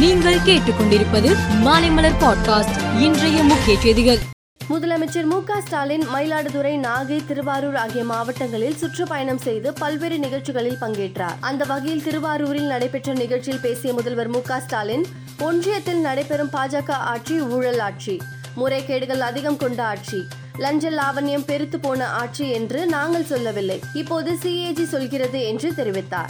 நீங்கள் கேட்டுக்கொண்டிருப்பது மாலைமலர் பாட்காஸ்ட் இன்றைய முக்கிய செய்திகள். முதலமைச்சர் மு க ஸ்டாலின் மயிலாடுதுறை நாகை திருவாரூர் ஆகிய மாவட்டங்களில் சுற்றுப்பயணம் செய்து பல்வேறு நிகழ்ச்சிகளில் பங்கேற்றார். அந்த வகையில் திருவாரூரில் நடைபெற்ற நிகழ்ச்சியில் பேசிய முதல்வர் மு க ஸ்டாலின் ஒன்றியத்தில் நடைபெறும் பாஜக ஆட்சி ஊழல் ஆட்சி முறைகேடுகள் அதிகம் கொண்ட ஆட்சி லஞ்ச லாவண்யம் பெருத்து போன ஆட்சி என்று நாங்கள் சொல்லவில்லை. இப்போது சிஏஜி சொல்கிறது என்று தெரிவித்தார்.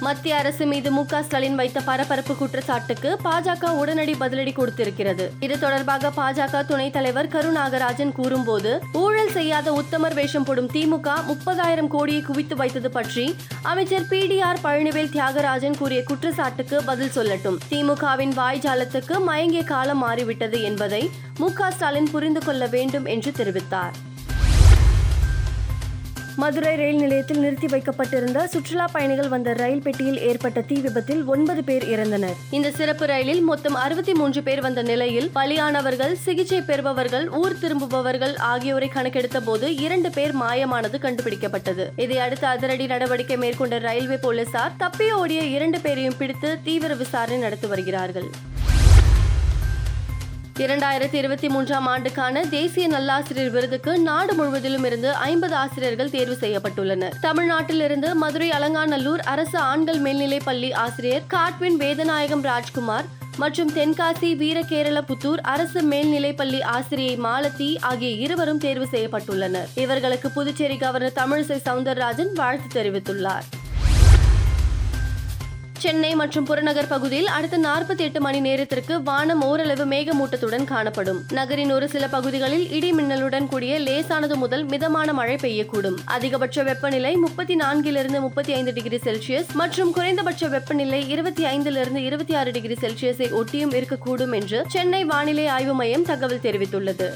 மத்திய அரசு மீது மு ஸ்டாலின் வைத்த பரபரப்பு குற்றச்சாட்டுக்கு பாஜக உடனடி பதிலடி கொடுத்திருக்கிறது. இது தொடர்பாக பாஜக துணைத் தலைவர் கருநாகராஜன் கூறும்போது ஊழல் செய்யாத உத்தமர் வேஷம் போடும் திமுக முப்பதாயிரம் கோடியை குவித்து வைத்தது பற்றி அமைச்சர் P T R Palanivel Thiagarajan கூறிய குற்றச்சாட்டுக்கு பதில் சொல்லட்டும். திமுகவின் வாய்ஜாலத்துக்கு மயங்கிய காலம் மாறிவிட்டது என்பதை மு ஸ்டாலின் புரிந்து கொள்ள வேண்டும் என்று தெரிவித்தார். மதுரை ரயில் நிலையத்தில் நிறுத்தி வைக்கப்பட்டிருந்த சுற்றுலா பயணிகள் வந்த ரயில் பெட்டியில் ஏற்பட்ட தீ விபத்தில் ஒன்பது பேர் இறந்தனர். இந்த சிறப்பு ரயிலில் மொத்தம் அறுபத்தி மூன்று பேர் வந்த நிலையில் பலியானவர்கள் சிகிச்சை பெறுபவர்கள் ஊர் திரும்புபவர்கள் ஆகியோரை கணக்கெடுத்த போது இரண்டு பேர் மாயமானது கண்டுபிடிக்கப்பட்டது. இதையடுத்து அதிரடி நடவடிக்கை மேற்கொண்ட ரயில்வே போலீசார் தப்பியோடிய இரண்டு பேரையும் பிடித்து தீவிர விசாரணை நடத்தி வருகிறார்கள். இரண்டாயிரத்தி இருபத்தி மூன்றாம் ஆண்டுக்கான தேசிய நல்லாசிரியர் விருதுக்கு நாடு முழுவதிலும் இருந்து ஐம்பது ஆசிரியர்கள் தேர்வு செய்யப்பட்டுள்ளனர். தமிழ்நாட்டிலிருந்து மதுரை அலங்காநல்லூர் அரசு ஆண்கள் மேல்நிலைப் பள்ளி ஆசிரியர் காட்வின் வேதநாயகம் ராஜ்குமார் மற்றும் தென்காசி வீரகேரள புத்தூர் அரசு மேல்நிலைப்பள்ளி ஆசிரியை மாலதி ஆகிய இருவரும் தேர்வு செய்யப்பட்டுள்ளனர். இவர்களுக்கு புதுச்சேரி கவர்னர் தமிழிசை சவுந்தரராஜன் வாழ்த்து தெரிவித்துள்ளார். சென்னை மற்றும் புறநகர் பகுதியில் அடுத்த நாற்பத்தி எட்டு மணி நேரத்திற்கு வானம் ஓரளவு மேகமூட்டத்துடன் காணப்படும். நகரின் ஒரு சில பகுதிகளில் இடி மின்னலுடன் கூடிய லேசானது முதல் மிதமான மழை பெய்யக்கூடும். அதிகபட்ச வெப்பநிலை முப்பத்தி நான்கிலிருந்து முப்பத்தி ஐந்து டிகிரி செல்சியஸ் மற்றும் குறைந்தபட்ச வெப்பநிலை இருபத்தி ஐந்திலிருந்து இருபத்தி ஆறு டிகிரி செல்சியஸை ஒட்டியும் இருக்கக்கூடும் என்று சென்னை வானிலை ஆய்வு மையம் தகவல் தெரிவித்துள்ளது.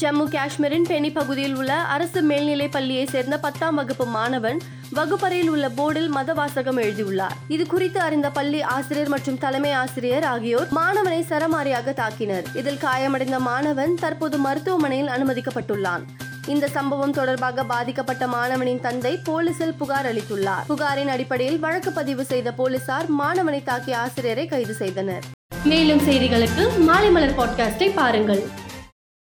ஜம்மு காஷ்மீரின் பெனி பகுதியில் உள்ள அரசு மேல்நிலைப் பள்ளியை சேர்ந்த பத்தாம் வகுப்பு மாணவன் வகுப்பறையில் உள்ள போர்டில் மத வாசகம் எழுதியுள்ளார். இது குறித்து அறிந்த பள்ளி ஆசிரியர் மற்றும் தலைமை ஆசிரியர் ஆகியோர் மாணவனை சரமாரியாக தாக்கினர். இதில் காயமடைந்த மாணவன் தற்போது மருத்துவமனையில் அனுமதிக்கப்பட்டுள்ளான். இந்த சம்பவம் தொடர்பாக பாதிக்கப்பட்ட மாணவனின் தந்தை போலீசில் புகார் அளித்துள்ளார். புகாரின் அடிப்படையில் வழக்கு பதிவு செய்த போலீசார் மாணவனை தாக்கிய ஆசிரியரை கைது செய்தனர். மேலும் செய்திகளுக்கு மாலை மலர் பாட்காஸ்டை பாருங்கள்.